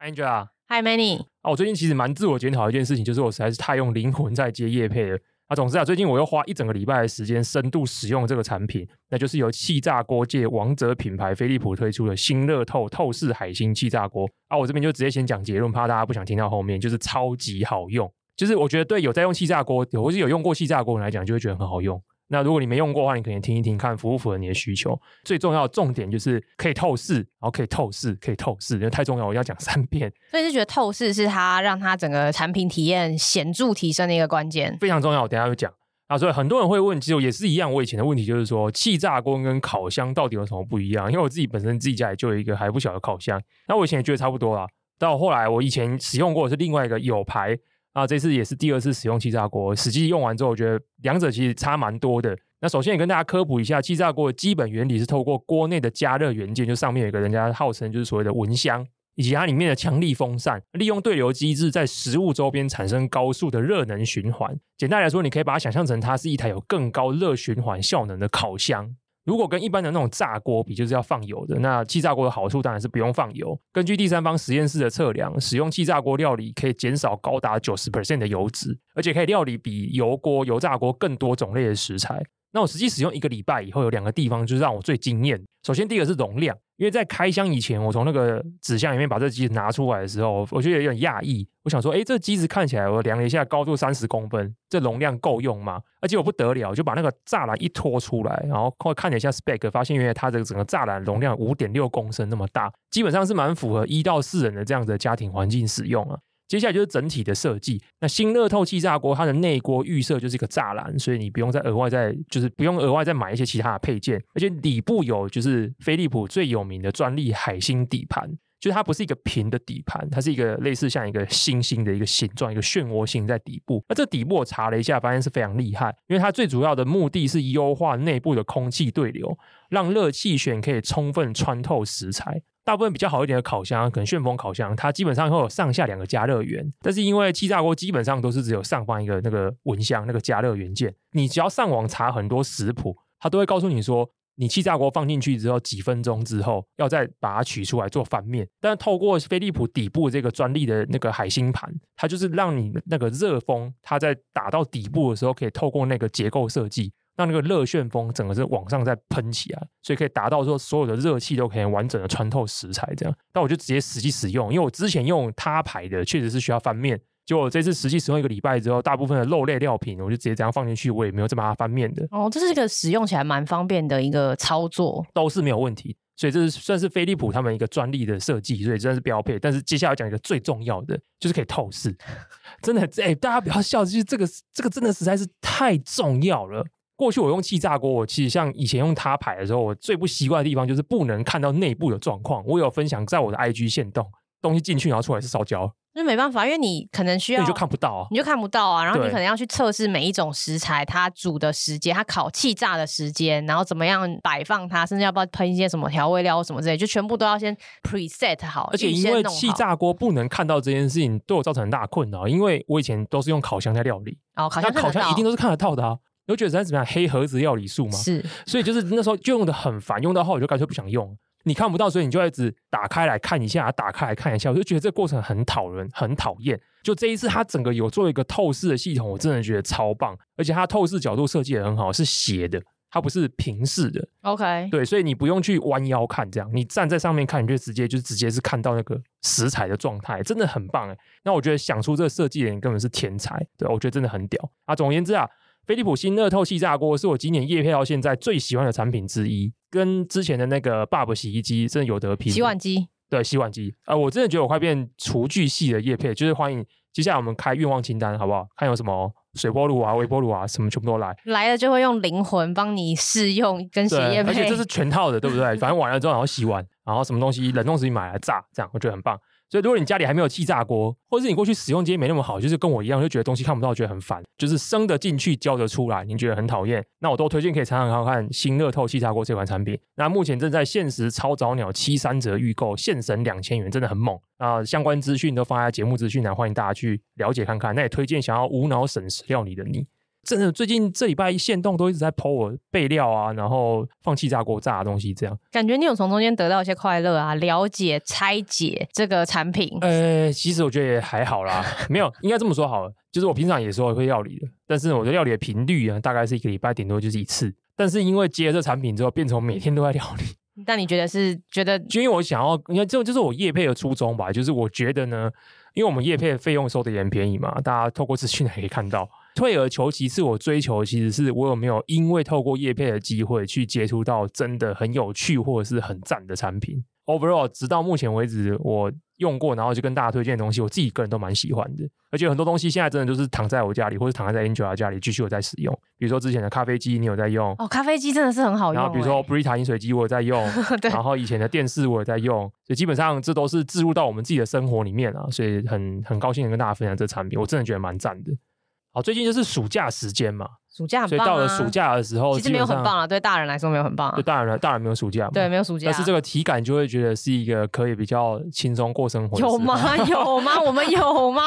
Angela。Hi Manny。啊，我最近其实蛮自我检讨的一件事情，就是我实在是太用灵魂在接叶配了。啊，总之啊，最近我又花一整个礼拜的时间深度使用这个产品，那就是由气炸锅界王者品牌飞利浦推出的新乐透透视海星气炸锅。啊，我这边就直接先讲结论，怕大家不想听到后面，就是超级好用。就是我觉得对有在用气炸锅，或是有用过气炸锅的人来讲，就会觉得很好用。那如果你没用过的话，你可以听一听，看符不符合你的需求。最重要的重点就是可以透视，然后可以透视，可以透视，因为太重要，我要讲三遍。所以是觉得透视是它让它整个产品体验显著提升的一个关键，非常重要。我等一下会讲啊。所以很多人会问，其实也是一样，我以前的问题就是说，气炸锅跟烤箱到底有什么不一样？因为我自己本身自己家里就有一个还不小的烤箱，那我以前也觉得差不多啦。到后来，我以前使用过的是另外一个有牌。啊，这次也是第二次使用气炸锅，实际用完之后，我觉得两者其实差蛮多的。那首先也跟大家科普一下，气炸锅的基本原理是透过锅内的加热元件，就上面有一个人家号称就是所谓的蚊香，以及它里面的强力风扇，利用对流机制在食物周边产生高速的热能循环。简单来说，你可以把它想象成它是一台有更高热循环效能的烤箱。如果跟一般的那种炸锅比，就是要放油的。那气炸锅的好处当然是不用放油。根据第三方实验室的测量，使用气炸锅料理可以减少高达九十 percent 的油脂，而且可以料理比油锅、油炸锅更多种类的食材。那我实际使用一个礼拜以后，有两个地方就是让我最惊艳。首先，第一个是容量，因为在开箱以前，我从那个纸箱里面把这机子拿出来的时候，我觉得有点讶异。我想说，哎，这机子看起来，我量了一下，高度三十公分，这容量够用吗？而且我不得了，就把那个栅栏一拖出来，然后看了一下 spec，发现原来它这个整个栅栏容量五点六公升那么大，基本上是蛮符合一到四人的这样子的家庭环境使用啊。接下来就是整体的设计。那新乐透气炸锅，它的内锅预设就是一个栅栏，所以你不用再额外再就是不用额外再买一些其他的配件。而且底部有就是飞利浦最有名的专利海星底盘，就是它不是一个平的底盘，它是一个类似像一个星星的一个形状，一个漩涡形在底部。那这底部我查了一下，发现是非常厉害，因为它最主要的目的是优化内部的空气对流，让热气旋可以充分穿透食材。大部分比较好一点的烤箱，可能旋风烤箱，它基本上会有上下两个加热源。但是因为气炸锅基本上都是只有上方一个那个蚊香那个加热元件，你只要上网查很多食谱，它都会告诉你说，你气炸锅放进去之后几分钟之后，要再把它取出来做翻面。但透过飞利浦底部这个专利的那个海星盘，它就是让你那个热风，它在打到底部的时候，可以透过那个结构设计。让那个热旋风整个是往上再喷起来，所以可以达到说所有的热气都可以完整的穿透食材这样。但我就直接实际使用，因为我之前用他牌的确实是需要翻面，结果这次实际使用一个礼拜之后，大部分的肉类料品我就直接这样放进去，我也没有再把它翻面的。哦，这是一个使用起来蛮方便的一个操作，都是没有问题。所以这是算是飞利浦他们一个专利的设计，所以真的是标配。但是接下来讲一个最重要的，就是可以透视，真的哎，大家不要笑，就是这个这个真的实在是太重要了。过去我用气炸锅，我其实像以前用它牌的时候，我最不习惯的地方就是不能看到内部的状况。我有分享在我的 IG 线动，东西进去然后出来是烧焦，那没办法，因为你可能需要，你就看不到啊，你就看不到啊。然后你可能要去测试每一种食材它煮的时间，它烤气炸的时间，然后怎么样摆放它，甚至要不要喷一些什么调味料什么之类，就全部都要先 preset 好。而且因为气炸锅不能看到这件事情，对我造成很大的困扰。因为我以前都是用烤箱在料理，哦，烤箱烤箱一定都是看得到的啊。有觉得在怎么样黑盒子料理术吗？是，所以就是那时候就用的很烦，用到后我就干脆不想用。你看不到，所以你就一直打开来看一下，打开来看一下，我就觉得这个过程很讨人，很讨厌。就这一次，它整个有做一个透视的系统，我真的觉得超棒，而且它透视角度设计也很好，是斜的，它不是平视的。OK，对，所以你不用去弯腰看，这样你站在上面看，你就直接就直接是看到那个食材的状态，真的很棒哎。那我觉得想出这个设计的人根本是天才，对，我觉得真的很屌啊。总而言之啊。飞利浦新乐透气炸锅是我今年业配到现在最喜欢的产品之一，跟之前的那个 Bob 洗衣机真的有得拼。洗碗机，对，洗碗机啊、呃，我真的觉得我快变厨具系的业配，就是欢迎接下来我们开愿望清单，好不好？看有什么水波炉啊、微波炉啊，什么全部都来。来了就会用灵魂帮你试用跟洗业配，而且这是全套的，对不对？反正完了之后然后洗碗，然后什么东西冷冻食品买来炸，这样我觉得很棒。如果你家里还没有气炸锅，或者是你过去使用经验没那么好，就是跟我一样，就觉得东西看不到，觉得很烦，就是生得进去，焦得出来，你觉得很讨厌，那我都推荐可以尝尝看看新乐透气炸锅这款产品。那目前正在限时超早鸟七三折预购，现省两千元，真的很猛啊！相关资讯都放在节目资讯栏，欢迎大家去了解看看。那也推荐想要无脑省时料理的你。真的最近这礼拜限动都一直在 po 我备料啊，然后放气炸锅炸的东西，这样感觉你有从中间得到一些快乐啊，了解拆解这个产品。呃，其实我觉得也还好啦，没有，应该这么说好了，就是我平常也说会料理的，但是我的料理的频率啊，大概是一个礼拜顶多就是一次，但是因为接了这产品之后，变成每天都在料理。但你觉得是觉得？就因为我想要，因为这就是我业配的初衷吧，就是我觉得呢，因为我们业配的费用收的也很便宜嘛，大家透过资讯可以看到。退而求其次，我追求其实是我有没有因为透过业配的机会去接触到真的很有趣或者是很赞的产品。Overall，直到目前为止，我用过，然后就跟大家推荐的东西，我自己个人都蛮喜欢的。而且很多东西现在真的就是躺在我家里，或者躺在 Angela 家里继续有在使用。比如说之前的咖啡机，你有在用？哦，咖啡机真的是很好用。然后比如说 Brita 饮水机，我有在用。对。然后以前的电视我也在用，所以基本上这都是置入到我们自己的生活里面啊。所以很很高兴的跟大家分享这产品，我真的觉得蛮赞的。好，最近就是暑假时间嘛。暑假很棒、啊、所以到了暑假的时候，其实没有很棒啊。对大人来说没有很棒、啊。对大人来，大人没有暑假嘛。对，没有暑假。但是这个体感就会觉得是一个可以比较轻松过生活。有吗？有吗？我们有吗？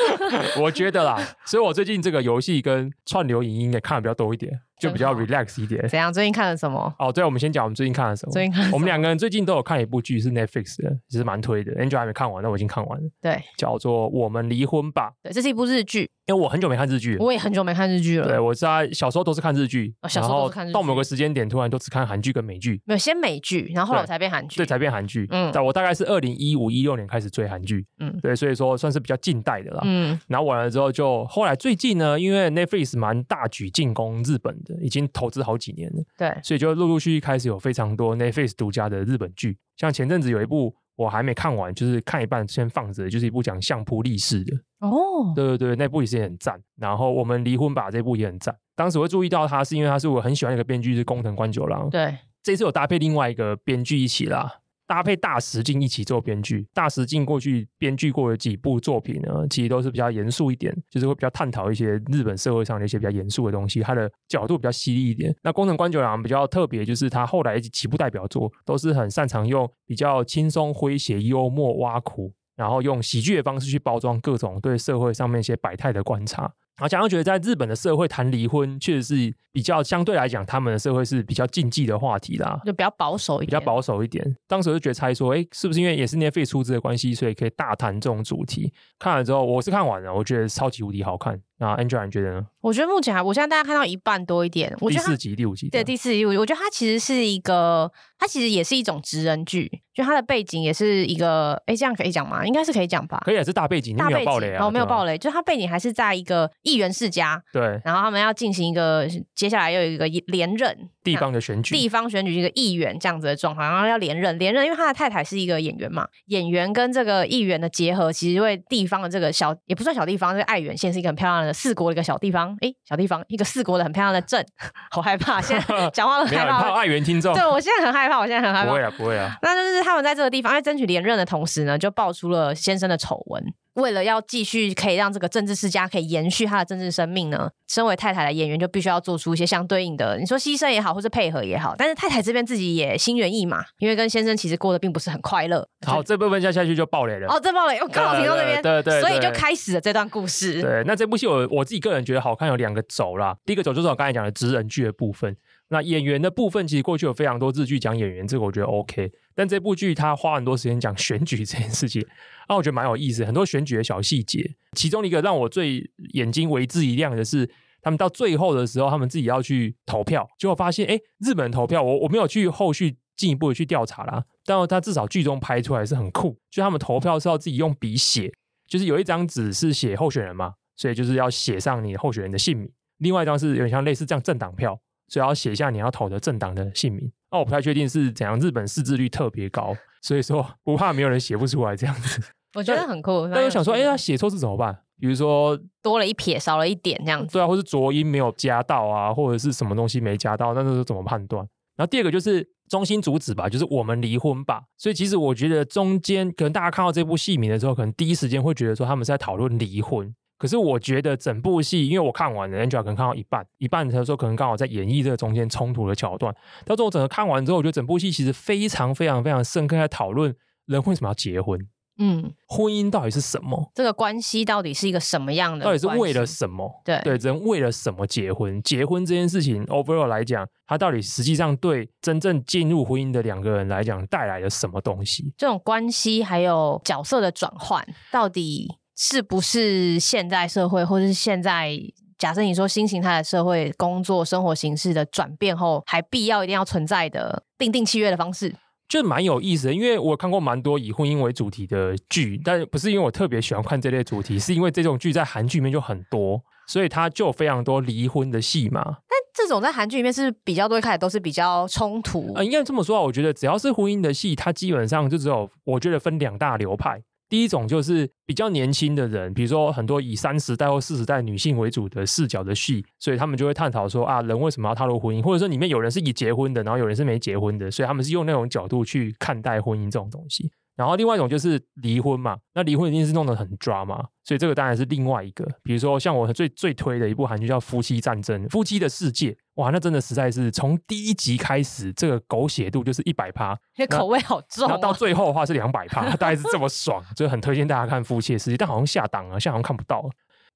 我觉得啦，所以我最近这个游戏跟串流影音也看的比较多一点。就比较 relax 一点。怎样？最近看了什么？哦，对，我们先讲我们最近看了什么。最近看，我们两个人最近都有看一部剧，是 Netflix 的，其实蛮推的。Angel 还没看完，但我已经看完了。对，叫做《我们离婚吧》。对，这是一部日剧。因为我很久没看日剧，我也很久没看日剧了。对，我在小时候都是看日剧，哦、小时候都是看日剧，到某个时间点突然都只看韩剧跟美剧。没有，先美剧，然后后来才变韩剧。对，才变韩剧。嗯，但我大概是二零一五一六年开始追韩剧。嗯，对，所以说算是比较近代的啦。嗯，然后完了之后就后来最近呢，因为 Netflix 蛮大举进攻日本的，已经投资。好几年了，对，所以就陆陆续续开始有非常多 Netflix 独家的日本剧，像前阵子有一部我还没看完，就是看一半先放着，就是一部讲相扑历史的哦，对对对，那部也是很赞。然后我们离婚吧这部也很赞，当时会注意到他是因为他是我很喜欢一个编剧是工藤官九郎，对，这次有搭配另外一个编剧一起啦。搭配大石静一起做编剧，大石静过去编剧过的几部作品呢，其实都是比较严肃一点，就是会比较探讨一些日本社会上的一些比较严肃的东西，他的角度比较犀利一点。那宫藤官九郎比较特别，就是他后来几部代表作都是很擅长用比较轻松诙谐、幽默、挖苦，然后用喜剧的方式去包装各种对社会上面一些百态的观察。然后，假如觉得在日本的社会谈离婚，确实是比较相对来讲，他们的社会是比较禁忌的话题啦，就比较保守一点，比较保守一点。当时就觉得猜说，哎，是不是因为也是 Netflix 出资的关系，所以可以大谈这种主题？看了之后，我是看完了，我觉得超级无敌好看。那 Angela 你觉得呢？我觉得目前还，我现在大家看到一半多一点。我觉得第四集、第五集，对，第四集，我觉得它其实是一个，它其实也是一种职人剧，就它的背景也是一个，哎，这样可以讲吗？应该是可以讲吧？可以，是大背景，大背景，没有啊，哦，没有暴雷，就它背景还是在一个议员世家，对，然后他们要进行一个，接下来又有一个连任地方的选举，地方选举一个议员这样子的状况，然后要连任，连任，因为他的太太是一个演员嘛，演员跟这个议员的结合，其实为地方的这个小也不算小地方，这个爱媛县是一个很漂亮的四国的一个小地方。哎，小地方一个四国的很漂亮的镇，好害怕！现在 讲话都害怕，怕爱媛听众。对，我现在很害怕，我现在很害怕。不会啊，不会啊。那就是他们在这个地方，在争取连任的同时呢，就爆出了先生的丑闻。为了要继续可以让这个政治世家可以延续他的政治生命呢，身为太太的演员就必须要做出一些相对应的，你说牺牲也好，或是配合也好。但是太太这边自己也心猿意马，因为跟先生其实过得并不是很快乐。好，这部分下下去就爆雷了。哦，这爆雷，我刚好停到这边，对对，对，对，所以就开始了这段故事。对，那这部戏我我自己个人觉得好看有两个轴啦，第一个轴就是我刚才讲的职人剧的部分。那演员的部分，其实过去有非常多日剧讲演员，这个我觉得 OK。但这部剧他花很多时间讲选举 这件事情，啊，我觉得蛮有意思，很多选举的小细节。其中一个让我最眼睛为之一亮的是，他们到最后的时候，他们自己要去投票，结果发现，哎，日本投票，我我没有去后续进一步的去调查啦，但他至少剧中拍出来是很酷，就他们投票是要自己用笔写，就是有一张纸是写候选人嘛，所以就是要写上你候选人的姓名，另外一张是有点像类似这样政党票。所以要写下你要投的政党的姓名。那我不太确定是怎样，日本识字率特别高，所以说不怕没有人写不出来这样子。我觉得很酷。但又想说，哎、欸，他写错字怎么办？比如说多了一撇，少了一点这样子。对啊，或是浊音没有加到啊，或者是什么东西没加到，那这是怎么判断？然后第二个就是中心主旨吧，就是我们离婚吧。所以其实我觉得中间可能大家看到这部戏名的时候，可能第一时间会觉得说他们是在讨论离婚。可是我觉得整部戏，因为我看完了，Angela 可能看到一半，一半的时候可能刚好在演绎这个中间冲突的桥段。到最后整个看完之后，我觉得整部戏其实非常非常非常深刻，在讨论人为什么要结婚。嗯，婚姻到底是什么？这个关系到底是一个什么样的？到底是为了什么？对对，人为了什么结婚？结婚这件事情，overall 来讲，它到底实际上对真正进入婚姻的两个人来讲带来了什么东西？这种关系还有角色的转换，到底是不是现在社会，或者是现在假设你说新形态的社会工作生活形式的转变后，还必要一定要存在的订定契约的方式？就蛮有意思的，因为我看过蛮多以婚姻为主题的剧，但不是因为我特别喜欢看这类主题，是因为这种剧在韩剧里面就很多，所以它就有非常多离婚的戏嘛。但这种在韩剧里面是比较多，一开始都是比较冲突。呃，应该这么说啊，我觉得只要是婚姻的戏，它基本上就只有我觉得分两大流派。第一种就是比较年轻的人，比如说很多以三十代或四十代女性为主的视角的戏，所以他们就会探讨说啊，人为什么要踏入婚姻，或者说里面有人是已结婚的，然后有人是没结婚的，所以他们是用那种角度去看待婚姻这种东西。然后另外一种就是离婚嘛，那离婚一定是弄得很抓嘛，所以这个当然是另外一个。比如说像我最最推的一部韩剧叫《夫妻战争》，夫妻的世界，哇，那真的实在是从第一集开始，这个狗血度就是一百趴，那口味好重啊，然后到最后的话是两百趴，大概是这么爽，就很推荐大家看《夫妻的世界》，但好像下档了，现在好像看不到了。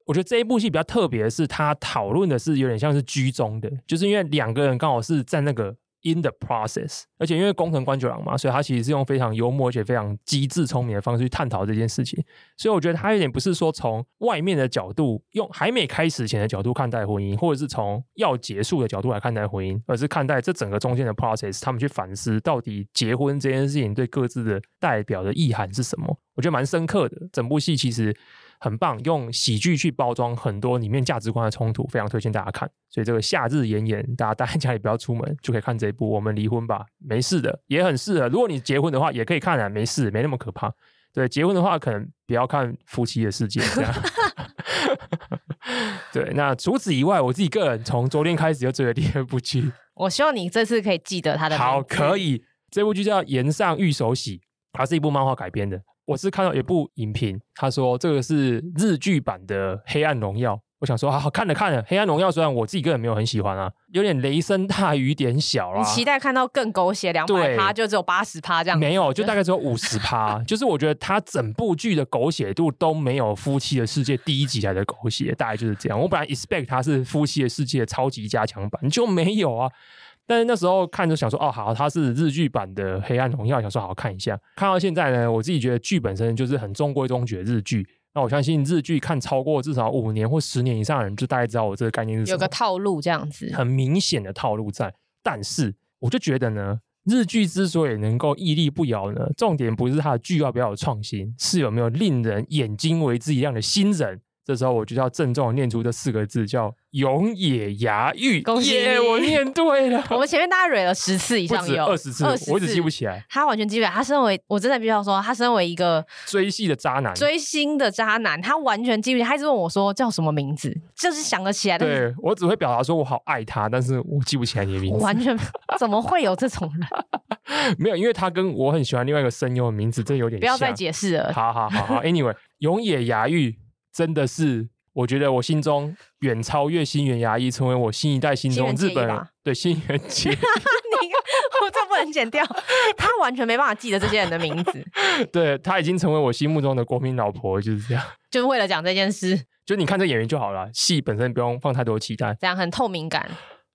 我觉得这一部戏比较特别的是，它讨论的是有点像是居中的，就是因为两个人刚好是在那个。In the process，而且因为宫藤官九郎嘛，所以他其实是用非常幽默而且非常机智聪明的方式去探讨这件事情。所以我觉得他有点不是说从外面的角度，用还没开始前的角度看待婚姻，或者是从要结束的角度来看待婚姻，而是看待这整个中间的 process，他们去反思到底结婚这件事情对各自的代表的意涵是什么。我觉得蛮深刻的。整部戏其实。很棒，用喜剧去包装很多里面价值观的冲突，非常推荐大家看。所以这个夏日炎炎，大家待在家里不要出门，就可以看这一部。我们离婚吧，没事的，也很适合。如果你结婚的话，也可以看啊，没事，没那么可怕。对，结婚的话，可能不要看夫妻的世界这样。对，那除此以外，我自己个人从昨天开始就追了第二部剧。我希望你这次可以记得它的名。好，可以。这部剧叫《岩上御手洗》，它是一部漫画改编的。我是看到一部影评，他说这个是日剧版的《黑暗荣耀》。我想说，好好看了看了，《黑暗荣耀》虽然我自己个人没有很喜欢啊，有点雷声大雨点小啊。你期待看到更狗血两百趴，就只有八十趴这样？没有，就大概只有五十趴。就是我觉得它整部剧的狗血度都没有《夫妻的世界》第一集来的狗血，大概就是这样。我本来 expect 它是《夫妻的世界》超级加强版，就没有啊。但是那时候看就想说，哦，好，它是日剧版的《黑暗荣耀》，想说好好看一下。看到现在呢，我自己觉得剧本身就是很中规中矩的日剧。那我相信日剧看超过至少五年或十年以上的人，就大概知道我这个概念是什么。有个套路这样子，很明显的套路在。但是我就觉得呢，日剧之所以能够屹立不摇呢，重点不是它的剧要不要有创新，是有没有令人眼睛为之一亮的新人。这时候我就要郑重念出这四个字，叫永野牙玉。恭喜我念对了。我们前面大概蕊了十次以上有，有二十次，我一直记不起来。他完全记不起来。他身为，我真的必须要说，他身为一个追戏的渣男，追星的渣男，他完全记不起来。他一直问我说叫什么名字，就是想得起来。对，我只会表达说我好爱他，但是我记不起来你的名字。完全 怎么会有这种人？没有，因为他跟我很喜欢另外一个声优的名字，这有点像。不要再解释了。好好好 好，Anyway，永野芽郁。真的是，我觉得我心中远超越新垣结衣，成为我新一代心中日本人。对，新垣结衣，你我这不能剪掉，他完全没办法记得这些人的名字。对，他已经成为我心目中的国民老婆，就是这样。就是为了讲这件事，就你看这演员就好了，戏本身不用放太多期待，这样很透明感。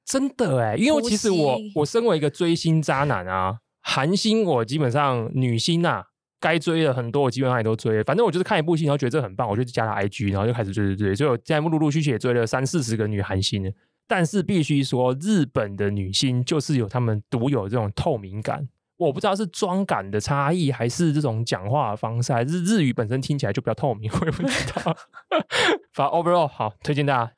真的哎，因为其实我我身为一个追星渣男啊，韩星我基本上女星啊。该追的很多，我基本上也都追。反正我就是看一部戏，然后觉得这很棒，我就加了 IG，然后就开始追追追。所以我现在陆陆续续也追了三四十个女韩星。但是必须说，日本的女星就是有她们独有这种透明感。我不知道是妆感的差异，还是这种讲话的方式，还是日语本身听起来就比较透明，我也不知道。反正 overall 好，推荐大家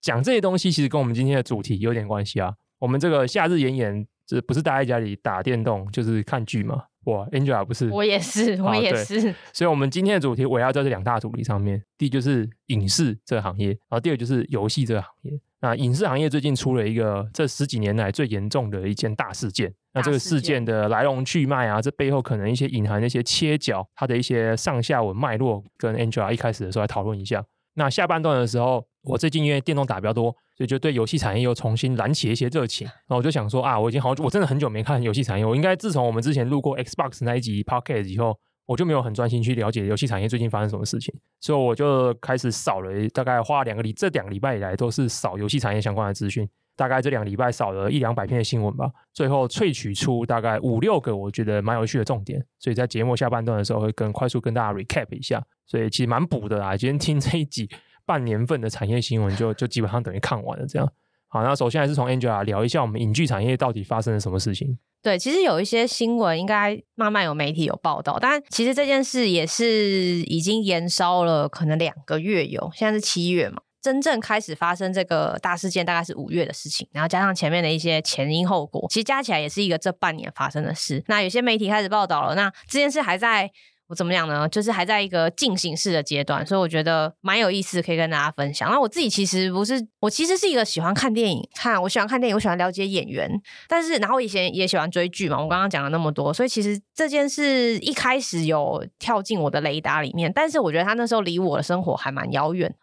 讲这些东西，其实跟我们今天的主题有点关系啊。我们这个夏日炎炎，这不是待在家里打电动，就是看剧嘛。哇，Angela 不是，我也是，我也是。所以，我们今天的主题围绕在这两大主题上面。第一就是影视这个行业，然后第二就是游戏这个行业。那影视行业最近出了一个这十几年来最严重的一件大事件。那这个事件的来龙去脉啊，这背后可能一些隐含的一些切角，它的一些上下文脉络，跟 Angela 一开始的时候来讨论一下。那下半段的时候，我最近因为电动打比较多，所以就对游戏产业又重新燃起一些热情。然后我就想说啊，我已经好久，我真的很久没看游戏产业。我应该自从我们之前录过 Xbox 那一集 Podcast 以后，我就没有很专心去了解游戏产业最近发生什么事情，所以我就开始扫了，大概花两个礼，这两个礼拜以来都是扫游戏产业相关的资讯，大概这两个礼拜扫了一两百篇的新闻吧，最后萃取出大概五六个我觉得蛮有趣的重点，所以在节目下半段的时候会更快速跟大家 recap 一下，所以其实蛮补的啦。今天听这一集半年份的产业新闻就就基本上等于看完了这样。好，那首先还是从 Angela 聊一下我们影剧产业到底发生了什么事情。对，其实有一些新闻应该慢慢有媒体有报道，但其实这件事也是已经延烧了，可能两个月有，现在是七月嘛，真正开始发生这个大事件大概是五月的事情，然后加上前面的一些前因后果，其实加起来也是一个这半年发生的事。那有些媒体开始报道了，那这件事还在。我怎么讲呢？就是还在一个进行式的阶段，所以我觉得蛮有意思，可以跟大家分享。那我自己其实不是，我其实是一个喜欢看电影，看我喜欢看电影，我喜欢了解演员，但是然后以前也喜欢追剧嘛。我刚刚讲了那么多，所以其实这件事一开始有跳进我的雷达里面，但是我觉得他那时候离我的生活还蛮遥远。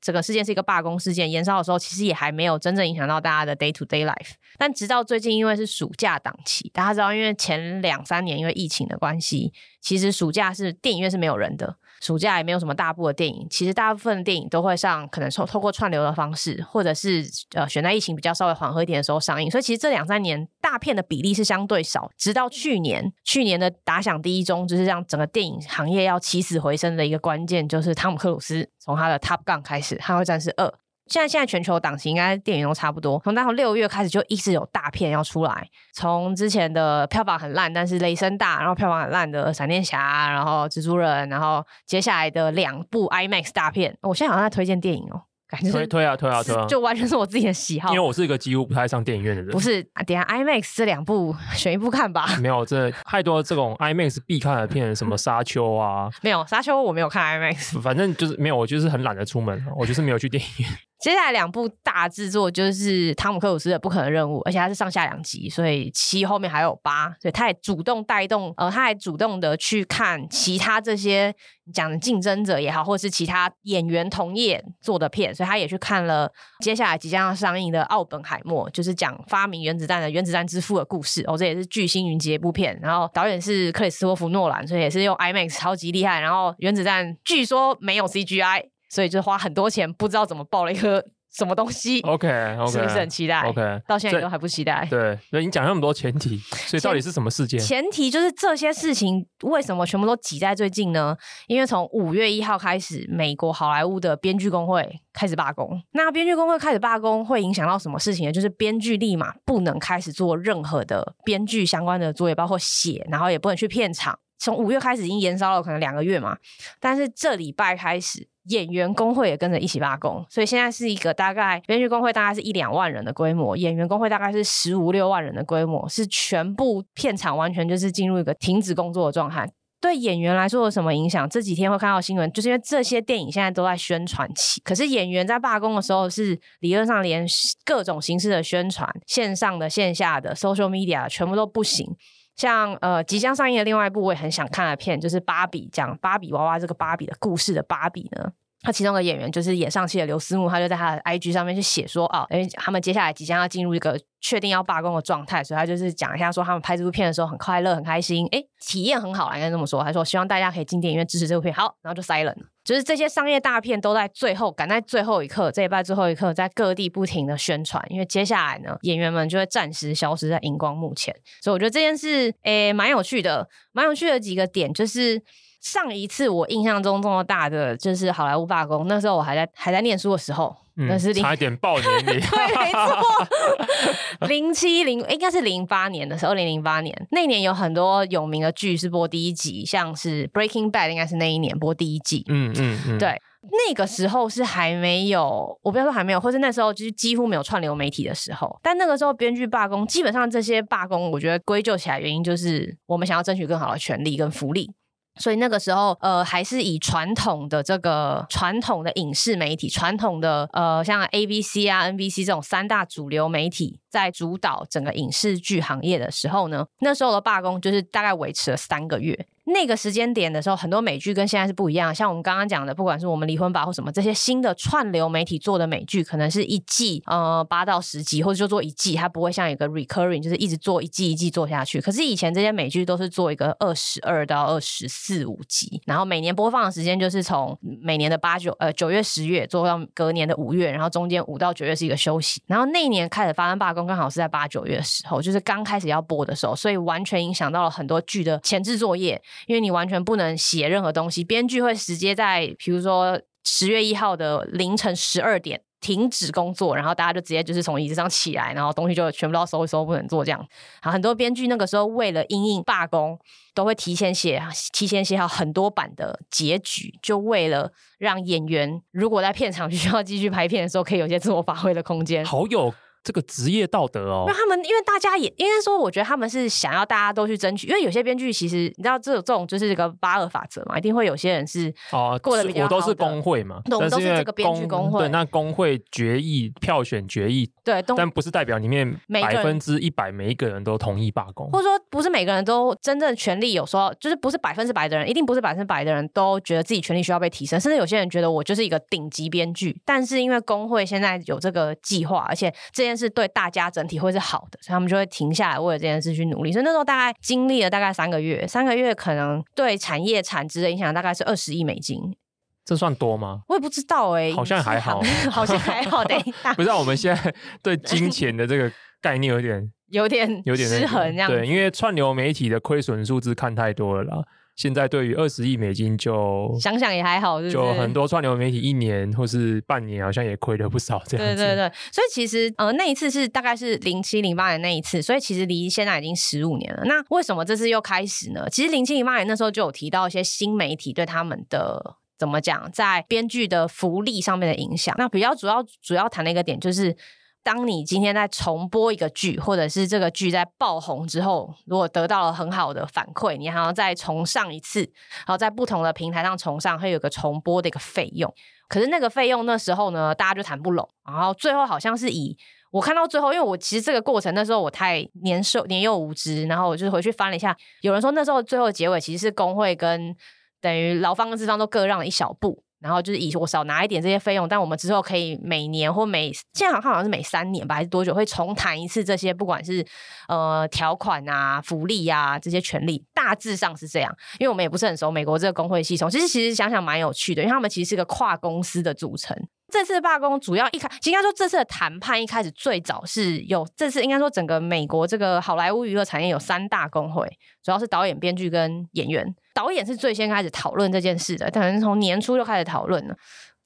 这个事件是一个罢工事件，延烧的时候其实也还没有真正影响到大家的 day to day life。但直到最近，因为是暑假档期，大家知道，因为前两三年因为疫情的关系，其实暑假是电影院是没有人的。暑假也没有什么大部的电影，其实大部分电影都会上，可能透透过串流的方式，或者是呃选在疫情比较稍微缓和一点的时候上映。所以其实这两三年大片的比例是相对少，直到去年，去年的打响第一钟，就是让整个电影行业要起死回生的一个关键，就是汤姆克鲁斯从他的 Top Gun 开始，《捍卫战士二》。现在现在全球档期应该电影都差不多，从大概六月开始就一直有大片要出来。从之前的票房很烂，但是雷声大，然后票房很烂的闪电侠，然后蜘蛛人，然后接下来的两部 IMAX 大片，我现在好像在推荐电影哦，感觉推推啊推啊推啊，就完全是我自己的喜好。因为我是一个几乎不太上电影院的人。不是，等下 IMAX 这两部 选一部看吧。没有，这太多这种 IMAX 必看的片，什么沙丘啊，没有沙丘我没有看 IMAX，反正就是没有，我就是很懒得出门，我就是没有去电影院。接下来两部大制作就是汤姆克鲁斯的《不可能任务》，而且它是上下两集，所以七后面还有八，所以他也主动带动，呃，他还主动的去看其他这些讲的竞争者也好，或是其他演员同业做的片，所以他也去看了接下来即将要上映的《奥本海默》，就是讲发明原子弹的原子弹之父的故事。哦，这也是巨星云集一部片，然后导演是克里斯托弗诺兰，所以也是用 IMAX 超级厉害。然后原子弹据说没有 CGI。所以就花很多钱，不知道怎么爆了一个什么东西。Okay, 是不是很期待？OK，到现在都还不期待。对，所以你讲那么多前提，所以到底是什么事件？前提就是这些事情为什么全部都挤在最近呢？因为从五月一号开始，美国好莱坞的编剧工会开始罢工。那编剧工会开始罢工，会影响到什么事情呢？就是编剧立马不能开始做任何的编剧相关的作业，包括写，然后也不能去片场。从五月开始已经延烧了可能两个月嘛，但是这礼拜开始。演员工会也跟着一起罢工，所以现在是一个大概编剧工会大概是一两万人的规模，演员工会大概是十五六万人的规模，是全部片场完全就是进入一个停止工作的状态。对演员来说有什么影响？这几天会看到新闻，就是因为这些电影现在都在宣传期，可是演员在罢工的时候是理论上连各种形式的宣传，线上的、线下的、social media 全部都不行。像呃即将上映的另外一部我也很想看的片，就是芭比，讲芭比娃娃这个芭比的故事的芭比呢。他其中的演员就是演上戏的刘思慕，他就在他的 IG 上面去写说啊，因为他们接下来即将要进入一个确定要罢工的状态，所以他就是讲一下说他们拍这部片的时候很快乐、很开心，诶，体验很好，应该这么说。他说希望大家可以进电影院支持这部片，好，然后就 silent，就是这些商业大片都在最后赶在最后一刻，这一拜最后一刻在各地不停的宣传，因为接下来呢，演员们就会暂时消失在荧光幕前，所以我觉得这件事诶蛮有趣的，蛮有趣的几个点就是。上一次我印象中这么大的就是好莱坞罢工，那时候我还在还在念书的时候，嗯、那是差一点爆年 龄，对，没错，零七零应该是零八年的时候，二零零八年那年有很多有名的剧是播第一集，像是 Breaking Bad 应该是那一年播第一季，嗯嗯嗯，对，那个时候是还没有，我不要说还没有，或是那时候就是几乎没有串流媒体的时候，但那个时候编剧罢工，基本上这些罢工，我觉得归咎起来原因就是我们想要争取更好的权利跟福利。所以那个时候，呃，还是以传统的这个传统的影视媒体，传统的呃，像 ABC 啊、NBC 这种三大主流媒体在主导整个影视剧行业的时候呢，那时候的罢工就是大概维持了三个月。那个时间点的时候，很多美剧跟现在是不一样。像我们刚刚讲的，不管是我们离婚吧或什么这些新的串流媒体做的美剧，可能是一季呃八到十集，或者就做一季，它不会像一个 recurring，就是一直做一季一季做下去。可是以前这些美剧都是做一个二十二到二十四五集，然后每年播放的时间就是从每年的八九呃九月十月做到隔年的五月，然后中间五到九月是一个休息。然后那一年开始发生罢工，刚好是在八九月的时候，就是刚开始要播的时候，所以完全影响到了很多剧的前置作业，因为你完全不能写任何东西，编剧会直接在比如说十月一号的凌晨十二点。停止工作，然后大家就直接就是从椅子上起来，然后东西就全部都要收一收，不能做这样。好，很多编剧那个时候为了因应罢工，都会提前写，提前写好很多版的结局，就为了让演员如果在片场 需要继续拍片的时候，可以有些自我发挥的空间。好有。这个职业道德哦，那他们因为大家也应该说，我觉得他们是想要大家都去争取，因为有些编剧其实你知道，这种这种就是这个八二法则嘛，一定会有些人是哦过得比较好的。我都是工会嘛，我们都是这个编剧工会。对，那工会决议票选决议，对，但不是代表里面百分之一百每一个人都同意罢工，或者说不是每个人都真正权利有说，就是不是百分之百的人，一定不是百分之百的人都觉得自己权利需要被提升，甚至有些人觉得我就是一个顶级编剧，但是因为工会现在有这个计划，而且这件事对大家。整体会是好的，所以他们就会停下来为了这件事去努力。所以那时候大概经历了大概三个月，三个月可能对产业产值的影响大概是二十亿美金。这算多吗？我也不知道哎、欸，好像还好，好像还好。等一下，不知道我们现在对金钱的这个概念有点有点有点失衡，这样对，因为串流媒体的亏损数字看太多了啦。现在对于二十亿美金就，想想也还好是是，就很多串流媒体一年或是半年好像也亏了不少这样子。对对对，所以其实呃那一次是大概是零七零八年那一次，所以其实离现在已经十五年了。那为什么这次又开始呢？其实零七零八年那时候就有提到一些新媒体对他们的怎么讲，在编剧的福利上面的影响。那比较主要主要谈的一个点就是。当你今天在重播一个剧，或者是这个剧在爆红之后，如果得到了很好的反馈，你还要再重上一次，然后在不同的平台上重上，会有个重播的一个费用。可是那个费用那时候呢，大家就谈不拢。然后最后好像是以我看到最后，因为我其实这个过程那时候我太年少年幼无知，然后我就回去翻了一下，有人说那时候最后结尾其实是工会跟等于劳方跟资方都各让了一小步。然后就是以我少拿一点这些费用，但我们之后可以每年或每现在好像好像是每三年吧，还是多久会重谈一次这些，不管是呃条款啊、福利啊这些权利，大致上是这样。因为我们也不是很熟美国这个工会系统，其实其实想想蛮有趣的，因为他们其实是个跨公司的组成。这次罢工主要一开，应该说这次的谈判一开始最早是有这次应该说整个美国这个好莱坞娱乐产业有三大工会，主要是导演、编剧跟演员。导演是最先开始讨论这件事的，可能从年初就开始讨论了。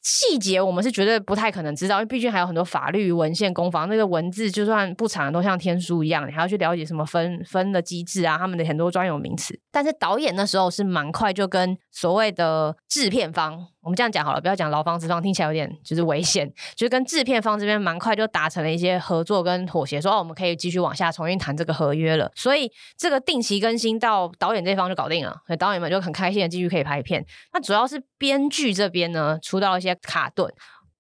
细节我们是绝对不太可能知道，因为毕竟还有很多法律文献攻防，那个文字就算不长，都像天书一样，你还要去了解什么分分的机制啊，他们的很多专有名词。但是导演那时候是蛮快就跟所谓的制片方。我们这样讲好了，不要讲劳方资方，听起来有点就是危险。就是跟制片方这边蛮快就达成了一些合作跟妥协，说哦，我们可以继续往下重新谈这个合约了。所以这个定期更新到导演这方就搞定了，所以导演们就很开心的继续可以拍片。那主要是编剧这边呢，出到一些卡顿。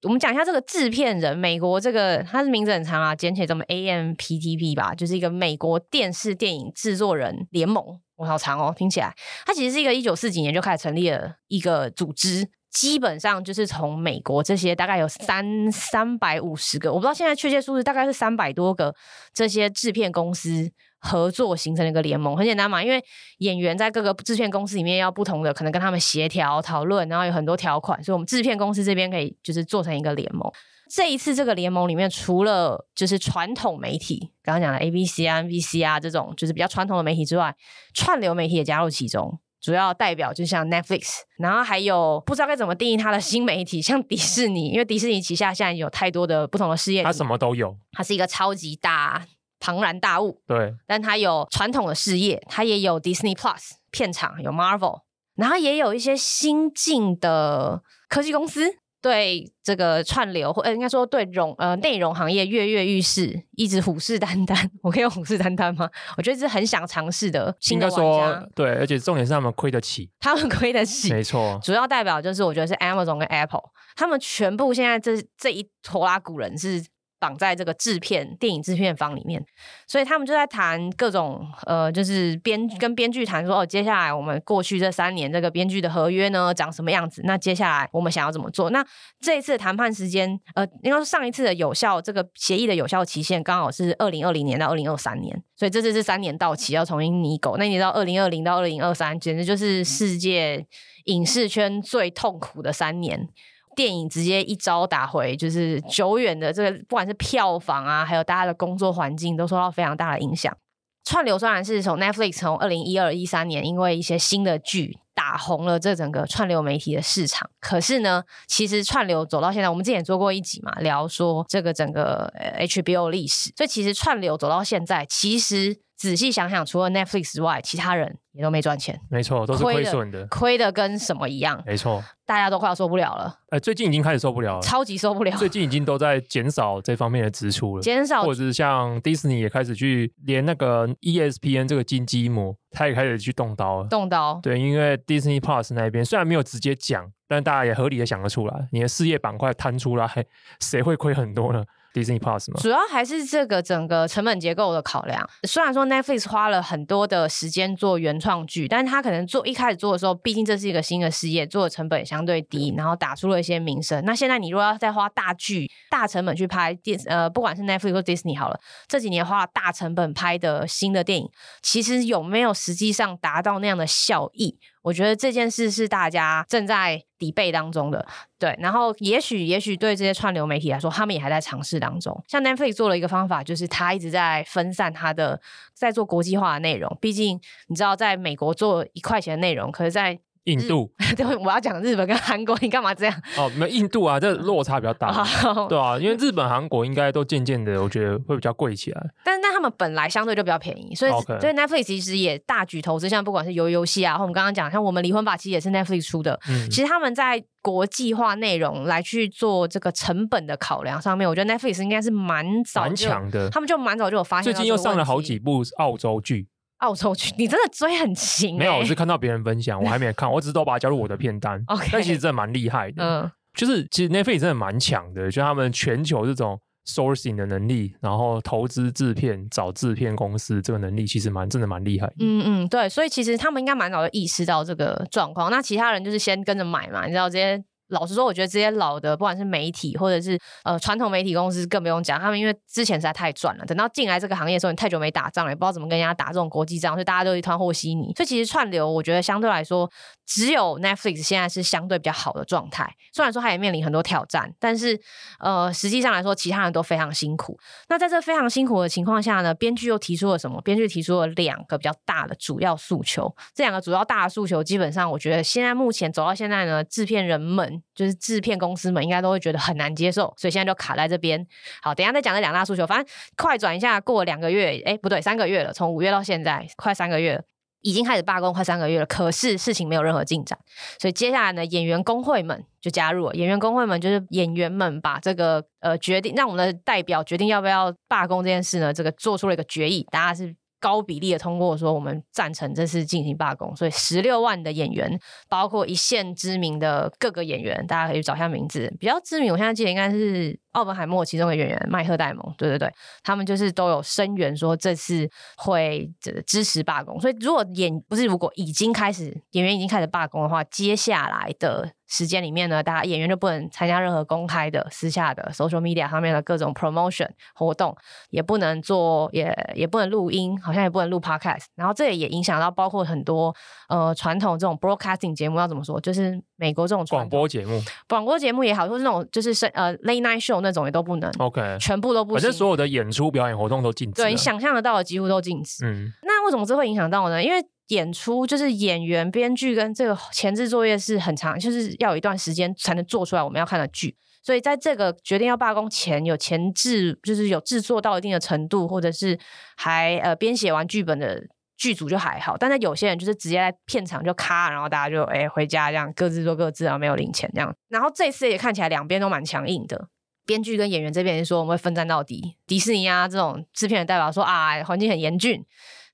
我们讲一下这个制片人，美国这个他的名字很长啊，简写这么 AMPTP 吧，就是一个美国电视电影制作人联盟。我好长哦，听起来它其实是一个一九四几年就开始成立了一个组织。基本上就是从美国这些大概有三三百五十个，我不知道现在确切数字，大概是三百多个这些制片公司合作形成了一个联盟。很简单嘛，因为演员在各个制片公司里面要不同的，可能跟他们协调讨论，然后有很多条款，所以我们制片公司这边可以就是做成一个联盟。这一次这个联盟里面，除了就是传统媒体，刚刚讲的 ABC 啊、NBC 啊这种就是比较传统的媒体之外，串流媒体也加入其中。主要代表就像 Netflix，然后还有不知道该怎么定义它的新媒体，像迪士尼，因为迪士尼旗下现在有太多的不同的事业，它什么都有，它是一个超级大庞然大物。对，但它有传统的事业，它也有 Disney Plus 片场，有 Marvel，然后也有一些新进的科技公司。对这个串流，或呃，应该说对容呃内容行业跃跃欲试，一直虎视眈眈。我可以用虎视眈眈吗？我觉得是很想尝试的新的玩家。应该说对，而且重点是他们亏得起，他们亏得起，没错。主要代表就是我觉得是 Amazon 跟 Apple，他们全部现在这这一拖拉古人是绑在这个制片电影制片方里面，所以他们就在谈各种呃，就是编跟编剧谈说哦，接下来我们过去这三年这个编剧的合约呢长什么样子？那接下来我们想要怎么做？那这一次谈判时间，呃，应该说上一次的有效这个协议的有效期限刚好是二零二零年到二零二三年，所以这次是三年到期要重新拟稿。那你知道二零二零到二零二三，简直就是世界影视圈最痛苦的三年。电影直接一招打回，就是久远的这个，不管是票房啊，还有大家的工作环境，都受到非常大的影响。串流虽然是从 Netflix 从二零一二一三年，因为一些新的剧打红了这整个串流媒体的市场，可是呢，其实串流走到现在，我们之前做过一集嘛，聊说这个整个 HBO 历史，所以其实串流走到现在，其实。仔细想想，除了 Netflix 之外，其他人也都没赚钱。没错，都是亏损的，亏的跟什么一样？没错，大家都快要受不了了。哎、欸，最近已经开始受不了了，超级受不了。最近已经都在减少这方面的支出了，减少，或者是像 Disney 也开始去连那个 ESPN 这个金鸡母，他也开始去动刀了。动刀。对，因为 Disney Plus 那边虽然没有直接讲，但大家也合理的想得出来，你的事业板块摊出来，谁会亏很多呢？Disney Plus 吗？主要还是这个整个成本结构的考量。虽然说 Netflix 花了很多的时间做原创剧，但是他可能做一开始做的时候，毕竟这是一个新的事业，做的成本也相对低，然后打出了一些名声。那现在你如果要再花大剧、大成本去拍电，呃，不管是 Netflix 或 Disney 好了，这几年花了大成本拍的新的电影，其实有没有实际上达到那样的效益？我觉得这件事是大家正在底背当中的，对。然后也许，也许对这些串流媒体来说，他们也还在尝试当中。像 Netflix 做了一个方法，就是他一直在分散他的，在做国际化的内容。毕竟你知道，在美国做一块钱的内容，可是在印度，对，我要讲日本跟韩国，你干嘛这样？哦，没印度啊，这落差比较大，对啊，因为日本、韩国应该都渐渐的，我觉得会比较贵起来。但是，那他们本来相对就比较便宜，所以.所以 Netflix 其实也大举投资，像不管是游游戏啊，或我们刚刚讲，像我们离婚吧其实也是 Netflix 出的。嗯，其实他们在国际化内容来去做这个成本的考量上面，我觉得 Netflix 应该是蛮早蛮强的，他们就蛮早就有发现。最近又上了好几部澳洲剧。澳洲去，你真的追很勤、欸。没有，我是看到别人分享，我还没看，我只是都把它加入我的片单。OK，但其实真的蛮厉害的。嗯，就是其实 Netflix 真的蛮强的，就他们全球这种 sourcing 的能力，然后投资制片、找制片公司这个能力，其实蛮真的蛮厉害。嗯嗯，对，所以其实他们应该蛮早就意识到这个状况。那其他人就是先跟着买嘛，你知道这些。老实说，我觉得这些老的，不管是媒体或者是呃传统媒体公司，更不用讲。他们因为之前实在太赚了，等到进来这个行业的时候，你太久没打仗了，也不知道怎么跟人家打这种国际仗，所以大家都一团和稀泥。所以其实串流，我觉得相对来说，只有 Netflix 现在是相对比较好的状态。虽然说它也面临很多挑战，但是呃实际上来说，其他人都非常辛苦。那在这非常辛苦的情况下呢，编剧又提出了什么？编剧提出了两个比较大的主要诉求。这两个主要大的诉求，基本上我觉得现在目前走到现在呢，制片人们就是制片。公司们应该都会觉得很难接受，所以现在就卡在这边。好，等下再讲这两大诉求。反正快转一下，过两个月，哎，不对，三个月了，从五月到现在，快三个月了，已经开始罢工，快三个月了。可是事情没有任何进展，所以接下来呢，演员工会们就加入了。演员工会们就是演员们把这个呃决定，让我们的代表决定要不要罢工这件事呢，这个做出了一个决议，大家是。高比例的通过说，我们赞成这次进行罢工，所以十六万的演员，包括一线知名的各个演员，大家可以找一下名字，比较知名，我现在记得应该是奥本海默其中的演员麦特戴蒙，对对对，他们就是都有声援说这次会支持罢工，所以如果演不是如果已经开始演员已经开始罢工的话，接下来的。时间里面呢，大家演员就不能参加任何公开的、私下的 social media 上面的各种 promotion 活动，也不能做，也也不能录音，好像也不能录 podcast。然后这也也影响到包括很多呃传统这种 broadcasting 节目要怎么说，就是美国这种广播节目，广播节目也好，或是那种就是呃 late night show 那种也都不能。OK，全部都不行。反正所有的演出表演活动都禁止。对，你想象得到的几乎都禁止。嗯，那为什么这会影响到呢？因为演出就是演员、编剧跟这个前置作业是很长，就是要有一段时间才能做出来我们要看的剧。所以在这个决定要罢工前，有前置，就是有制作到一定的程度，或者是还呃编写完剧本的剧组就还好。但是有些人就是直接在片场就咔，然后大家就哎回家这样各自做各自，然后没有领钱这样。然后这次也看起来两边都蛮强硬的，编剧跟演员这边说我们会奋战到底。迪士尼啊这种制片人代表说啊环境很严峻。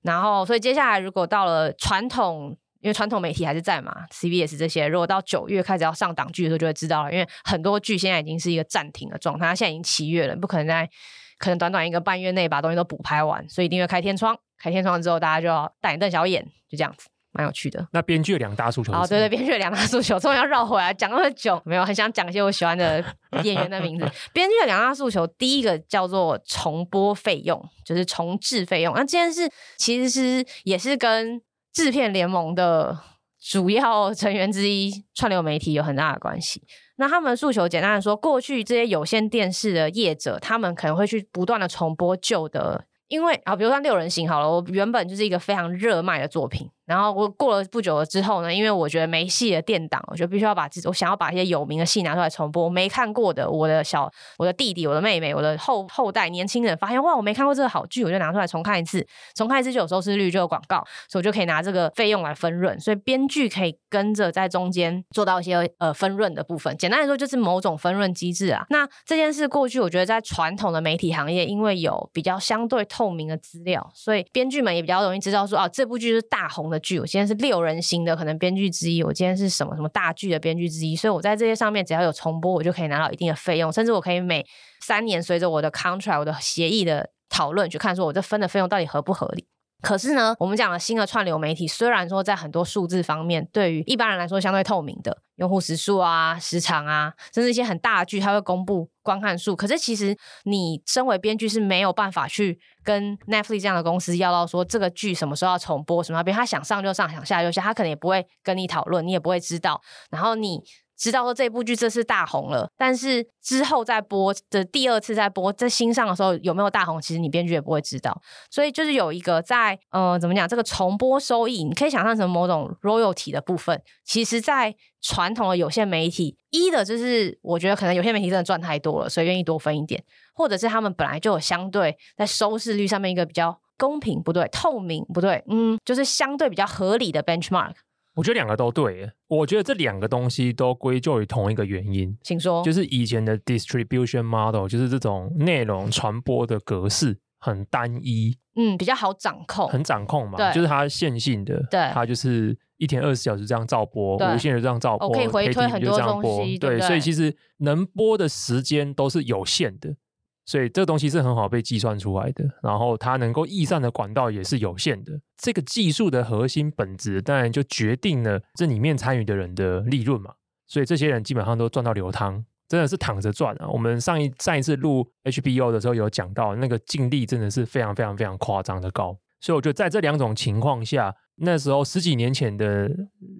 然后，所以接下来如果到了传统因为传统媒体还是在嘛，CBS 这些，如果到九月开始要上档剧的时候，就会知道了。因为很多剧现在已经是一个暂停的状态，它现在已经七月了，不可能在可能短短一个半月内把东西都补拍完，所以一定会开天窗。开天窗之后，大家就要大眼瞪小眼，就这样子。蛮有趣的。那编剧的两大诉求。哦，对对，编剧的两大诉求，终于要绕回来，讲那么久，没有很想讲一些我喜欢的 演员的名字。编剧的两大诉求，第一个叫做重播费用，就是重置费用。那这件事其实是也是跟制片联盟的主要成员之一串流媒体有很大的关系。那他们的诉求简单的说，过去这些有线电视的业者，他们可能会去不断的重播旧的，因为啊，比如说六人行好了，我原本就是一个非常热卖的作品。然后我过了不久了之后呢，因为我觉得没戏的电档，我就必须要把自己，我想要把一些有名的戏拿出来重播。我没看过的，我的小、我的弟弟、我的妹妹、我的后后代年轻人发现哇，我没看过这个好剧，我就拿出来重看一次，重看一次就有收视率，就有广告，所以我就可以拿这个费用来分润。所以编剧可以跟着在中间做到一些呃分润的部分。简单来说，就是某种分润机制啊。那这件事过去，我觉得在传统的媒体行业，因为有比较相对透明的资料，所以编剧们也比较容易知道说，啊，这部剧是大红的剧，我今天是六。人行的可能编剧之一，我今天是什么什么大剧的编剧之一，所以我在这些上面只要有重播，我就可以拿到一定的费用，甚至我可以每三年随着我的 contract、我的协议的讨论去看，说我这分的费用到底合不合理。可是呢，我们讲的新的串流媒体，虽然说在很多数字方面，对于一般人来说相对透明的用户时数啊、时长啊，甚至一些很大的剧，它会公布观看数。可是其实你身为编剧是没有办法去跟 Netflix 这样的公司要到说这个剧什么时候要重播，什么边他想上就上，想下就下，他可能也不会跟你讨论，你也不会知道。然后你。知道说这部剧这次大红了，但是之后再播的第二次再播在新上的时候有没有大红，其实你编剧也不会知道。所以就是有一个在呃怎么讲，这个重播收益，你可以想象成某种 royalty 的部分。其实，在传统的有线媒体，一的就是我觉得可能有线媒体真的赚太多了，所以愿意多分一点，或者是他们本来就有相对在收视率上面一个比较公平不对、透明不对，嗯，就是相对比较合理的 benchmark。我觉得两个都对，我觉得这两个东西都归咎于同一个原因，请说，就是以前的 distribution model，就是这种内容传播的格式很单一，嗯，比较好掌控，很掌控嘛，对，就是它线性的，对，它就是一天二十四小时这样照播，无限的这样照播，可以回推很多东西，对，所以其实能播的时间都是有限的。所以这个东西是很好被计算出来的，然后它能够溢散的管道也是有限的。这个技术的核心本质，当然就决定了这里面参与的人的利润嘛。所以这些人基本上都赚到流汤，真的是躺着赚啊。我们上一上一次录 HBO 的时候有讲到，那个净利真的是非常非常非常夸张的高。所以我觉得在这两种情况下，那时候十几年前的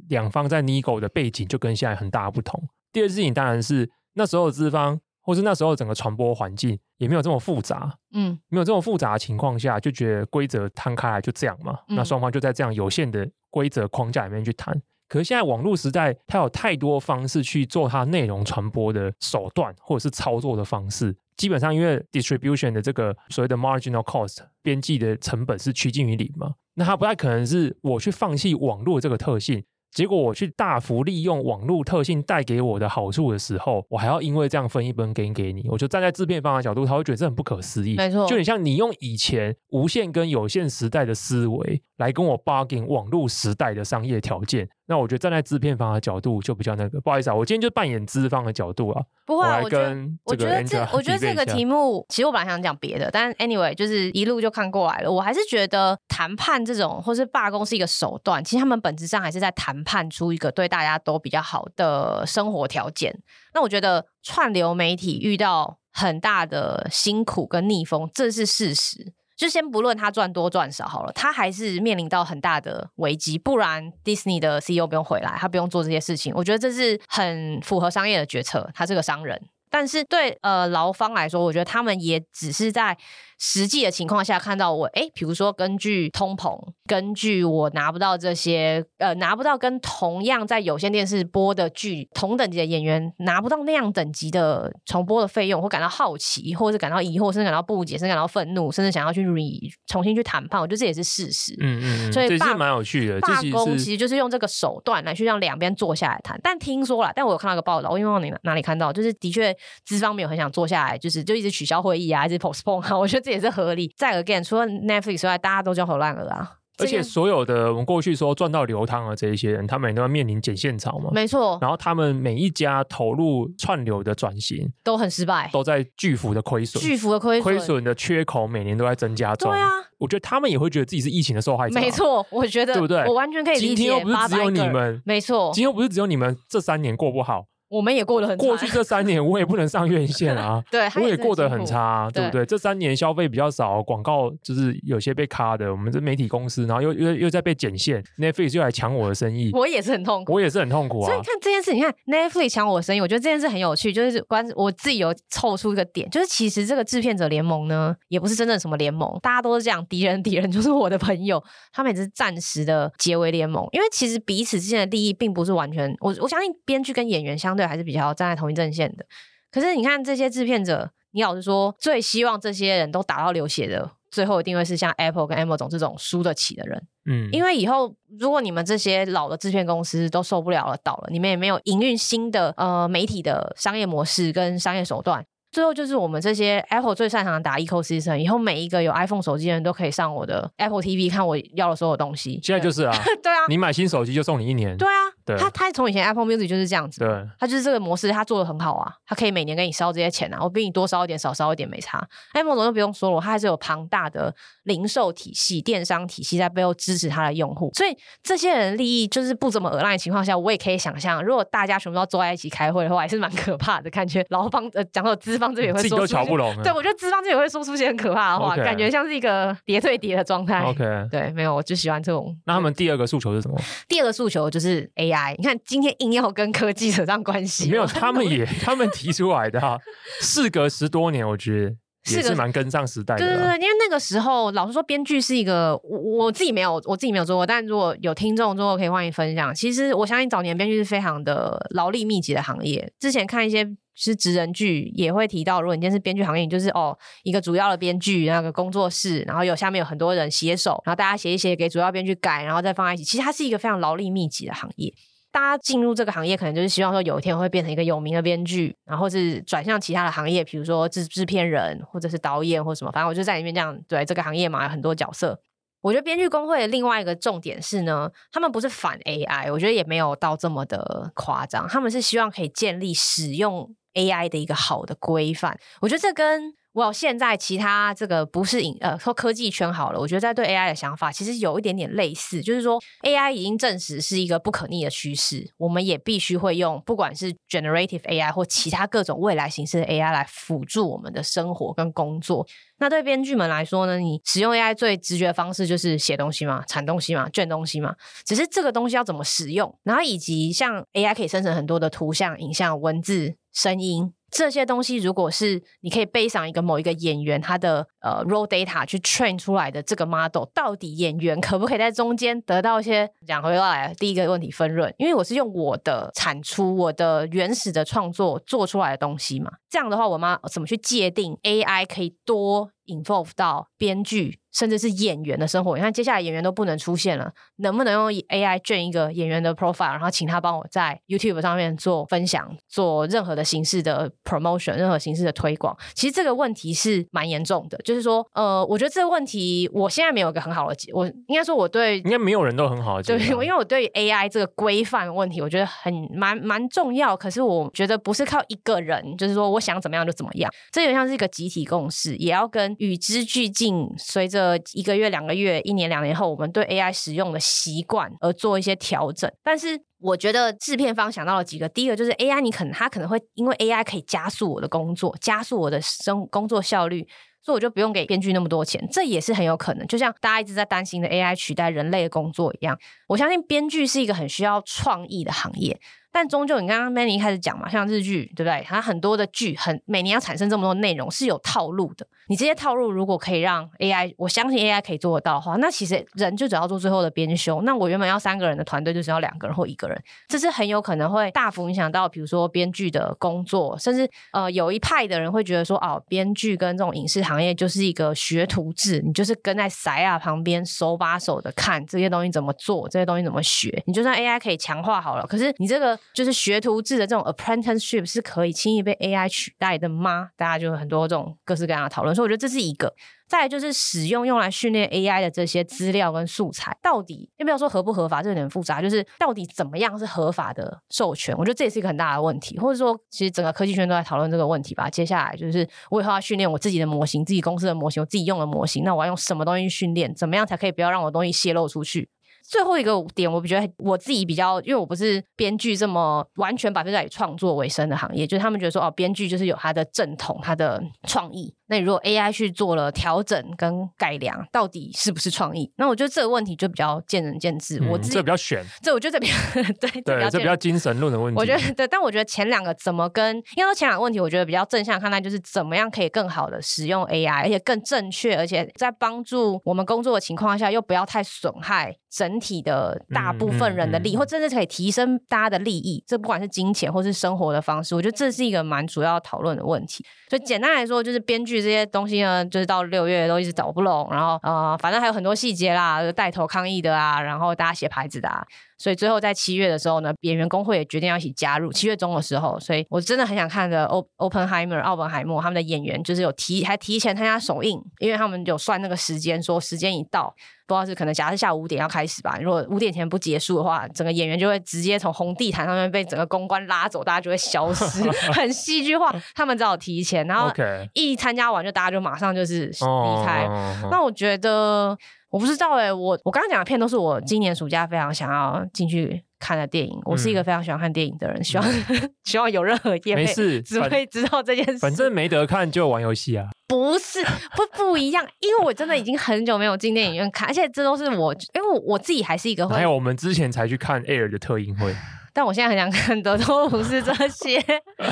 两方在 Nego 的背景就跟现在很大不同。第二件事情当然是那时候的资方。或是那时候整个传播环境也没有这么复杂，嗯，没有这么复杂的情况下，就觉得规则摊开来就这样嘛，嗯、那双方就在这样有限的规则框架里面去谈。可是现在网络时代，它有太多方式去做它内容传播的手段，或者是操作的方式。基本上，因为 distribution 的这个所谓的 marginal cost 边际的成本是趋近于零嘛，那它不太可能是我去放弃网络这个特性。结果我去大幅利用网络特性带给我的好处的时候，我还要因为这样分一分给给你，我就站在制片方的角度，他会觉得这很不可思议。没错，就很像你用以前无线跟有线时代的思维来跟我 bargain 网络时代的商业条件。那我觉得站在制片方的角度就比较那个，不好意思啊，我今天就扮演资方的角度啊。不会啊，我跟我觉得这我觉得这个题目，其实我本来想讲别的，但 anyway 就是一路就看过来了。我还是觉得谈判这种或是罢工是一个手段，其实他们本质上还是在谈判出一个对大家都比较好的生活条件。那我觉得串流媒体遇到很大的辛苦跟逆风，这是事实。就先不论他赚多赚少好了，他还是面临到很大的危机。不然，Disney 的 CEO 不用回来，他不用做这些事情。我觉得这是很符合商业的决策。他是个商人，但是对呃劳方来说，我觉得他们也只是在。实际的情况下看到我，哎，比如说根据通膨，根据我拿不到这些，呃，拿不到跟同样在有线电视播的剧同等级的演员拿不到那样等级的重播的费用，会感到好奇，或者是感到疑惑，甚至感到不解，甚至感到愤怒，甚至想要去 re 重新去谈判，我觉得这也是事实。嗯嗯，所以这是蛮有趣的。罢工其实就是用这个手段来去让两边坐下来谈。但听说了，但我有看到一个报道，我因为往哪哪里看到，就是的确资方没有很想坐下来，就是就一直取消会议啊，一直 postpone 啊，我觉得。这也是合理。再 again，除了 Netflix 之外，大家都焦头烂额啊。而且所有的我们过去说赚到流汤的这一些人，他们也都要面临剪线潮嘛。没错。然后他们每一家投入串流的转型都很失败，都在巨幅的亏损，巨幅的亏损，亏损的缺口每年都在增加中。对啊，我觉得他们也会觉得自己是疫情的受害者。没错，我觉得对不对？我完全可以理解。今天又不是只有你们，没错，今天又不是只有你们这三年过不好。我们也过得很差。过去这三年我也不能上院线啊，对，我也过得很差，对不对？这三年消费比较少，广告就是有些被卡的。我们这媒体公司，然后又又又在被剪线，Netflix 又来抢我的生意，我也是很痛苦，我也是很痛苦啊。所以你看这件事，你看 Netflix 抢我的生意，我觉得这件事很有趣，就是关我自己有凑出一个点，就是其实这个制片者联盟呢，也不是真正什么联盟，大家都是这样，敌人敌人 就是我的朋友，他们也是暂时的结为联盟，因为其实彼此之间的利益并不是完全，我我相信编剧跟演员相对还是比较站在。同一阵线的，可是你看这些制片者，你老实说，最希望这些人都打到流血的，最后一定会是像 Apple 跟 Amazon 这种输得起的人。嗯，因为以后如果你们这些老的制片公司都受不了了，倒了，你们也没有营运新的呃媒体的商业模式跟商业手段。最后就是我们这些 Apple 最擅长的打 ecosystem，以后每一个有 iPhone 手机的人都可以上我的 Apple TV 看我要的所有东西。现在就是啊，对啊，你买新手机就送你一年。对啊，对他他从以前 Apple Music 就是这样子，对，他就是这个模式，他做的很好啊，他可以每年给你烧这些钱啊，我比你多烧一点，少烧一点没差。Apple 总就不用说了，他还是有庞大的零售体系、电商体系在背后支持他的用户，所以这些人利益就是不怎么恶烂的情况下，我也可以想象，如果大家全部都坐在一起开会的话，还是蛮可怕的，感觉劳方呃讲到资方这边也会说。瞧不拢，对，我觉得资方这边会说出些很可怕的话.感觉像是一个叠对叠的状态。OK，对，没有，我就喜欢这种。那他们第二个诉求是什么？第二个诉求就是 AI。你看，今天硬要跟科技扯上关系，没有，他们也他们提出来的哈。事隔十多年，我觉得也是蛮跟上时代的。对对对，因为那个时候，老实说，编剧是一个我我自己没有我自己没有做过，但如果有听众做过可以欢迎分享。其实我相信早年编剧是非常的劳力密集的行业。之前看一些。是职人剧也会提到，如果你今天是编剧行业，你就是哦一个主要的编剧那个工作室，然后有下面有很多人写手，然后大家写一写给主要编剧改，然后再放在一起。其实它是一个非常劳力密集的行业。大家进入这个行业，可能就是希望说有一天会变成一个有名的编剧，然后是转向其他的行业，比如说制制片人或者是导演或什么，反正我就在里面这样对这个行业嘛，有很多角色。我觉得编剧工会的另外一个重点是呢，他们不是反 AI，我觉得也没有到这么的夸张，他们是希望可以建立使用。AI 的一个好的规范，我觉得这跟我现在其他这个不是影呃说科技圈好了，我觉得在对 AI 的想法其实有一点点类似，就是说 AI 已经证实是一个不可逆的趋势，我们也必须会用不管是 generative AI 或其他各种未来形式的 AI 来辅助我们的生活跟工作。那对编剧们来说呢，你使用 AI 最直觉的方式就是写东西嘛，产东西嘛，卷东西嘛。只是这个东西要怎么使用，然后以及像 AI 可以生成很多的图像、影像、文字。声音这些东西，如果是你可以背上一个某一个演员他的呃 raw data 去 train 出来的这个 model，到底演员可不可以在中间得到一些讲回来第一个问题分润？因为我是用我的产出、我的原始的创作做出来的东西嘛，这样的话，我妈怎么去界定 AI 可以多 involve 到编剧？甚至是演员的生活，你看接下来演员都不能出现了，能不能用 AI 卷一个演员的 profile，然后请他帮我在 YouTube 上面做分享，做任何的形式的 promotion，任何形式的推广？其实这个问题是蛮严重的，就是说，呃，我觉得这个问题我现在没有一个很好的解，我应该说我对应该没有人都很好的解，对，我因为我对 AI 这个规范问题，我觉得很蛮蛮重要，可是我觉得不是靠一个人，就是说我想怎么样就怎么样，这有点像是一个集体共识，也要跟与之俱进，随着。一个月、两个月、一年、两年后，我们对 AI 使用的习惯而做一些调整。但是，我觉得制片方想到了几个，第一个就是 AI，你可能它可能会因为 AI 可以加速我的工作，加速我的生工作效率，所以我就不用给编剧那么多钱，这也是很有可能。就像大家一直在担心的 AI 取代人类的工作一样，我相信编剧是一个很需要创意的行业。但终究，你刚刚 Manny 一开始讲嘛，像日剧，对不对？它很多的剧，很每年要产生这么多内容，是有套路的。你这些套路如果可以让 AI，我相信 AI 可以做得到的话，那其实人就只要做最后的编修。那我原本要三个人的团队，就只要两个人或一个人，这是很有可能会大幅影响到，比如说编剧的工作，甚至呃，有一派的人会觉得说，哦，编剧跟这种影视行业就是一个学徒制，你就是跟在塞亚旁边手把手的看这些东西怎么做，这些东西怎么学。你就算 AI 可以强化好了，可是你这个。就是学徒制的这种 apprenticeship 是可以轻易被 AI 取代的吗？大家就很多这种各式各样的讨论，所以我觉得这是一个。再来就是使用用来训练 AI 的这些资料跟素材，到底要不要说合不合法？这有点复杂，就是到底怎么样是合法的授权？我觉得这也是一个很大的问题，或者说，其实整个科技圈都在讨论这个问题吧。接下来就是我以后要训练我自己的模型，自己公司的模型，我自己用的模型，那我要用什么东西训练？怎么样才可以不要让我东西泄露出去？最后一个点，我觉得我自己比较，因为我不是编剧这么完全百分之百以创作为生的行业，就是他们觉得说，哦，编剧就是有他的正统，他的创意。那如果 AI 去做了调整跟改良，到底是不是创意？那我觉得这个问题就比较见仁见智。嗯、我自己这比较悬，这我觉得这比较对 对，这比较精神论的问题。我觉得对，但我觉得前两个怎么跟，因为说前两个问题，我觉得比较正向看待，就是怎么样可以更好的使用 AI，而且更正确，而且在帮助我们工作的情况下，又不要太损害整体的大部分人的利益，嗯嗯嗯、或甚至可以提升大家的利益。这不管是金钱或是生活的方式，我觉得这是一个蛮主要讨论的问题。所以简单来说，就是编剧。这些东西呢，就是到六月都一直走不拢，然后呃，反正还有很多细节啦，带头抗议的啊，然后大家写牌子的啊，所以最后在七月的时候呢，演员工会也决定要一起加入。七月中的时候，所以我真的很想看的《Oppenheimer》奥本海默他们的演员，就是有提还提前参加首映，因为他们有算那个时间，说时间一到。不知道是可能，假设下午五点要开始吧。如果五点前不结束的话，整个演员就会直接从红地毯上面被整个公关拉走，大家就会消失，很戏剧化。他们只好提前，然后一参加完就大家就马上就是离开。那我觉得我不知道哎、欸，我我刚刚讲的片都是我今年暑假非常想要进去看的电影。我是一个非常喜欢看电影的人，希望 希望有任何业配，没事，只会知道这件事。反正没得看就玩游戏啊。不是，不不一样，因为我真的已经很久没有进电影院看，而且这都是我，因为我，我自己还是一个会。还有我们之前才去看 Air 的特映会。但我现在很想看的都不是这些。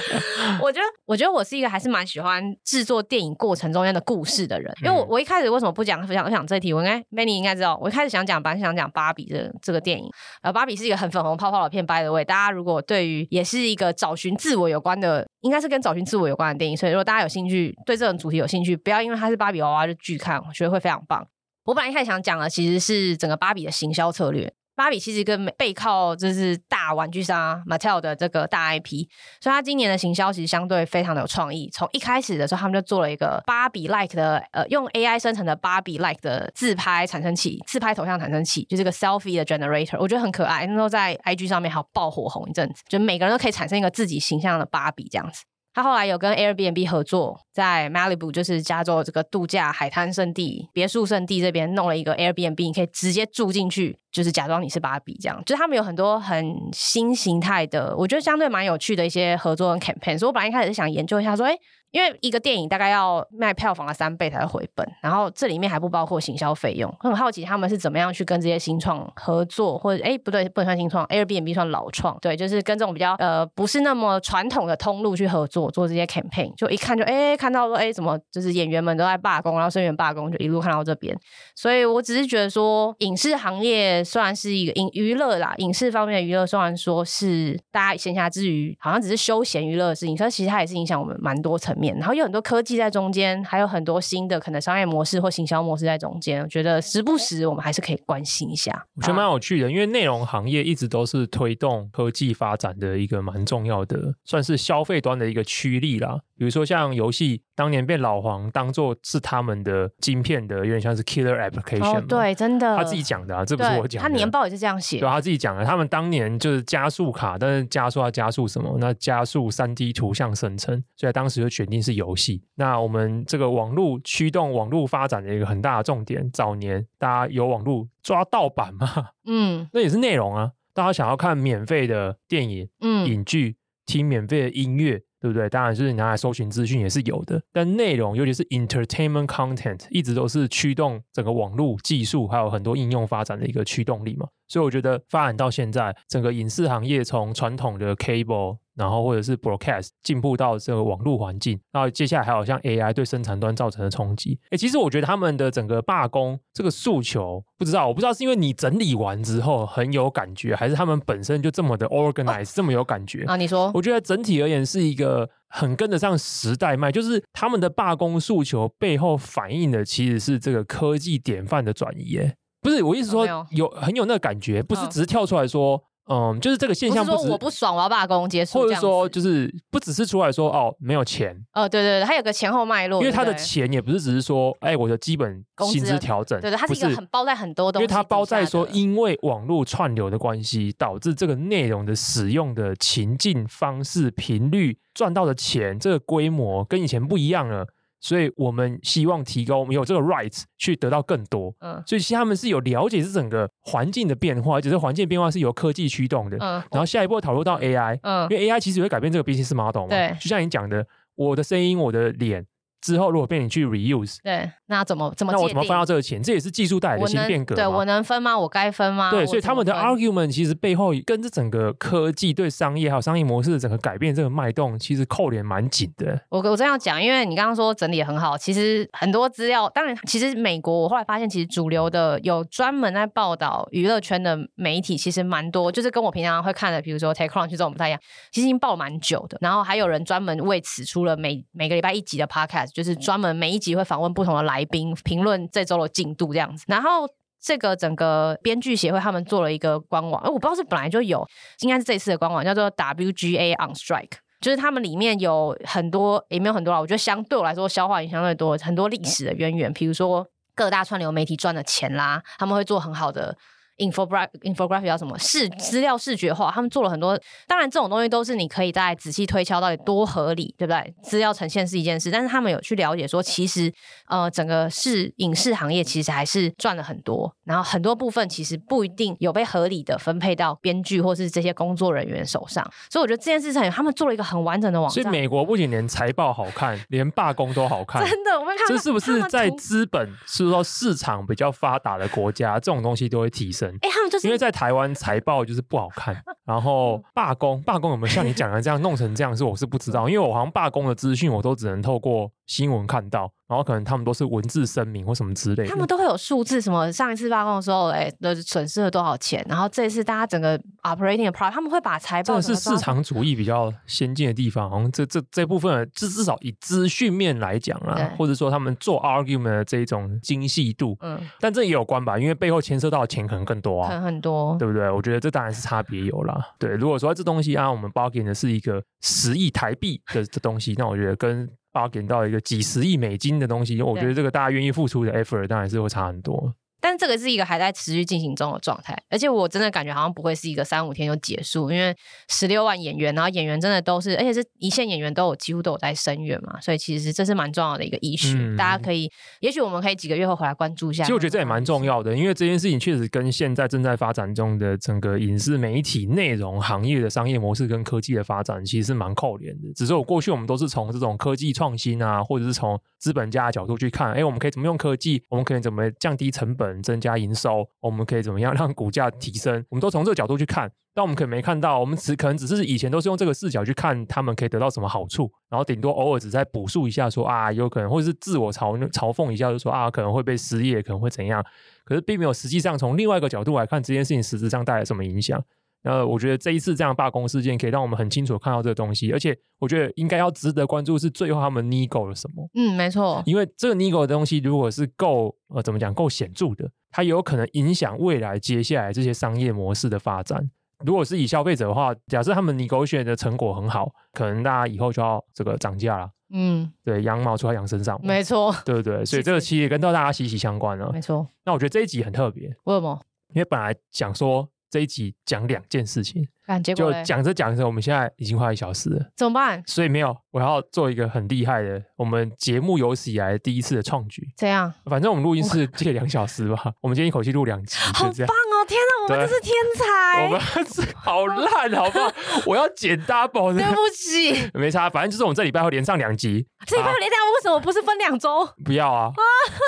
我觉得，我觉得我是一个还是蛮喜欢制作电影过程中间的故事的人。因为我我一开始为什么不讲，想讲这一题？我应该 Manny 应该知道，我一开始想讲，本来想讲芭比这这个电影。呃，芭比是一个很粉红泡泡的片，by the way，大家如果对于也是一个找寻自我有关的，应该是跟找寻自我有关的电影。所以如果大家有兴趣，对这种主题有兴趣，不要因为它是芭比娃娃就拒看，我觉得会非常棒。我本来一开始想讲的其实是整个芭比的行销策略。芭比其实跟背靠就是大玩具商 Mattel 的这个大 IP，所以它今年的行销其实相对非常的有创意。从一开始的时候，他们就做了一个芭比 like 的呃，用 AI 生成的芭比 like 的自拍产生器、自拍头像产生器，就是个 selfie 的 generator，我觉得很可爱。那时候在 IG 上面还爆火红一阵子，就每个人都可以产生一个自己形象的芭比这样子。他后来有跟 Airbnb 合作，在 Malibu 就是加州这个度假海滩圣地、别墅圣地这边弄了一个 Airbnb，你可以直接住进去，就是假装你是芭比这样。就是他们有很多很新形态的，我觉得相对蛮有趣的一些合作跟 campaign。所以我本来一开始是想研究一下说，诶因为一个电影大概要卖票房的三倍才会回本，然后这里面还不包括行销费用。我很好奇他们是怎么样去跟这些新创合作，或者哎不对，不能算新创，Airbnb 算老创，对，就是跟这种比较呃不是那么传统的通路去合作做这些 campaign，就一看就哎看到说哎怎么就是演员们都在罢工，然后声援罢工，就一路看到这边。所以我只是觉得说，影视行业虽然是一个影娱乐啦，影视方面的娱乐虽然说是大家闲暇之余好像只是休闲娱乐的事情，但其实它也是影响我们蛮多层面，然后有很多科技在中间，还有很多新的可能商业模式或行销模式在中间。我觉得时不时我们还是可以关心一下。我觉得蛮有趣的，因为内容行业一直都是推动科技发展的一个蛮重要的，算是消费端的一个驱力啦。比如说像游戏，当年被老黄当做是他们的晶片的，有点像是 killer application。哦，对，真的，他自己讲的啊，这不是我讲的。他年报也是这样写，对，他自己讲的。他们当年就是加速卡，但是加速要加速什么？那加速三 D 图像生成，所以当时就决定是游戏。那我们这个网络驱动网络发展的一个很大的重点，早年大家有网络抓盗版嘛？嗯，那也是内容啊。大家想要看免费的电影、嗯，影剧，听免费的音乐。对不对？当然，就是你拿来搜寻资讯也是有的，但内容，尤其是 entertainment content，一直都是驱动整个网络技术还有很多应用发展的一个驱动力嘛。所以我觉得发展到现在，整个影视行业从传统的 cable。然后或者是 broadcast 进步到这个网络环境，然后接下来还有像 AI 对生产端造成的冲击。哎，其实我觉得他们的整个罢工这个诉求，不知道我不知道是因为你整理完之后很有感觉，还是他们本身就这么的 organized，哦，这么有感觉啊？你说？我觉得整体而言是一个很跟得上时代脉，就是他们的罢工诉求背后反映的其实是这个科技典范的转移。哎，不是我意思说有很有那个感觉，不是只是跳出来说。嗯，就是这个现象不，不是说我不爽，我要罢工结束，或者说就是不只是出来说哦没有钱，哦对对对，它有个前后脉络，因为它的钱也不是只是说哎我的基本薪资调整，对对，它是一个很包在很多东西，因为它包在说因为网络串流的关系导致这个内容的使用的情境方式频率赚到的钱这个规模跟以前不一样了。所以我们希望提高，我们有这个 rights 去得到更多。嗯，所以其实他们是有了解这整个环境的变化，只是环境变化是由科技驱动的。嗯，然后下一步讨论到 AI，嗯，因为 AI 其实会改变这个 business model 嘛。对，就像你讲的，我的声音，我的脸。之后如果被你去 reuse，对，那怎么怎么？那我怎么分到这个钱？这也是技术带来的新变革。对，我能分吗？我该分吗？对，所以他们的 argument 其实背后跟这整个科技对商业还有商业模式的整个改变这个脉动，其实扣连蛮紧的。我我这样讲，因为你刚刚说整理也很好，其实很多资料，当然，其实美国我后来发现，其实主流的有专门在报道娱乐圈的媒体，其实蛮多，就是跟我平常会看的，比如说 TechCrunch 这种不太一样，其实已经报了蛮久的。然后还有人专门为此出了每每个礼拜一集的 podcast，就是专门每一集会访问不同的来宾，评论这周的进度这样子。然后这个整个编剧协会他们做了一个官网，哎，我不知道是本来就有，应该是这次的官网叫做 WGA on Strike，就是他们里面有很多，也没有很多啦，我觉得相对我来说消化也相对多，很多历史的渊源，比如说各大串流媒体赚的钱啦，他们会做很好的。Infographic infographic 叫什么？视资料视觉化，他们做了很多。当然，这种东西都是你可以再仔细推敲到底多合理，对不对？资料呈现是一件事，但是他们有去了解说，其实呃，整个视影视行业其实还是赚了很多，然后很多部分其实不一定有被合理的分配到编剧或是这些工作人员手上。所以我觉得这件事情，他们做了一个很完整的网站。所以美国不仅连财报好看，连罢工都好看。真的，我们看这是不是在资本是说市场比较发达的国家，这种东西都会提升？哎，他们就是因为在台湾财报就是不好看，然后罢工，罢工有没有像你讲的这样弄成这样？是我是不知道，因为我好像罢工的资讯我都只能透过新闻看到。然后可能他们都是文字声明或什么之类的，他们都会有数字，什么上一次罢工的时候，哎，的损失了多少钱？然后这一次大家整个 operating 的 part，他们会把财报。这是市场主义比较先进的地方，好像这这这部分，至至少以资讯面来讲啦，或者说他们做 argument 的这一种精细度，嗯，但这也有关吧，因为背后牵涉到的钱可能更多啊，很很多，对不对？我觉得这当然是差别有啦。对，如果说这东西啊，我们 bargain 的是一个十亿台币的的东西，那我觉得跟。发给到一个几十亿美金的东西，我觉得这个大家愿意付出的 effort 当然是会差很多。但这个是一个还在持续进行中的状态，而且我真的感觉好像不会是一个三五天就结束，因为十六万演员，然后演员真的都是，而且是一线演员都有几乎都有在声援嘛，所以其实这是蛮重要的一个 issue，嗯，大家可以，也许我们可以几个月后回来关注一下。其实我觉得这也蛮重要的，因为这件事情确实跟现在正在发展中的整个影视媒体内容行业的商业模式跟科技的发展其实是蛮扣连的。只是我过去我们都是从这种科技创新啊，或者是从资本家的角度去看，哎，我们可以怎么用科技，我们可以怎么降低成本，增加营收。我们可以怎么样让股价提升？我们都从这个角度去看，但我们可能没看到，我们只可能只是以前都是用这个视角去看他们可以得到什么好处，然后顶多偶尔只在补述一下说啊，有可能或者是自我嘲嘲讽一下，就说啊可能会被失业，可能会怎样，可是并没有实际上从另外一个角度来看这件事情实质上带来什么影响。呃，我觉得这一次这样罢工事件可以让我们很清楚看到这个东西，而且我觉得应该要值得关注是最后他们 nego 了什么。嗯，没错，因为这个 nego 的东西如果是够呃怎么讲够显著的，它有可能影响未来接下来这些商业模式的发展。如果是以消费者的话，假设他们 negotiate 的成果很好，可能大家以后就要这个涨价了。嗯，对，羊毛出在羊身上，没错，对不对？所以这个其实也跟到大家息息相关了。没错。那我觉得这一集很特别，为什么？因为本来想说。这一集讲两件事情，就讲着讲着，我们现在已经快一小时了，怎么办？所以没有，我要做一个很厉害的，我们节目有史以来第一次的创举。这样？反正我们录音室借两小时吧，我们今天一口气录两集，好棒哦！天哪，我们这是天才，我们是好烂，好不好？我要剪 double 的，对不起，没差，反正就是我们这礼拜会连上两集。这礼拜会连上，为什么不是分两周？不要啊，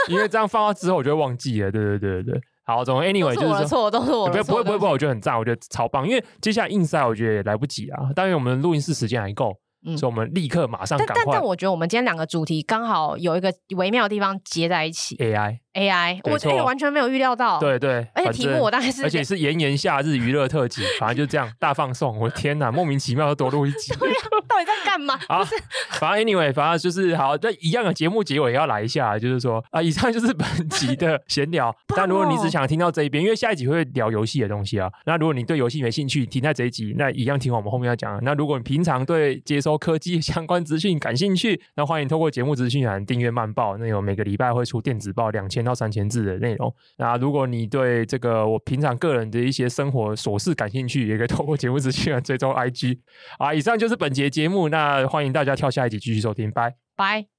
因为这样放到之后我就会忘记了。对对对对对。好，总 anyway 就是说，错都是我的错，不会不会不会，我觉得很赞，我觉得超棒，因为接下来硬塞我觉得也来不及啊，但因为我们录音室时间还够，嗯、所以我们立刻马上。但但但我觉得我们今天两个主题刚好有一个微妙的地方接在一起。AI AI，我这个完全没有预料到。对对，而且题目我大概是，而且是炎炎夏日娱乐特辑，反正就这样大放送。我的天哪，莫名其妙的多录一集。对呀，到底在干嘛？啊，反正 anyway，反正就是好，这一样的节目结尾也要来一下，就是说啊，以上就是本集的 闲聊。但如果你只想听到这一边，因为下一集会聊游戏的东西啊。那如果你对游戏没兴趣，停在这一集，那一样听完我们后面要讲。那如果你平常对接收科技相关资讯感兴趣，那欢迎透过节目资讯栏订阅慢报，那有每个礼拜会出电子报两千千到三千字的内容。那如果你对这个我平常个人的一些生活琐事感兴趣，也可以透过节目资讯来追踪 IG。啊，以上就是本节节目，那欢迎大家跳下一集继续收听，拜拜。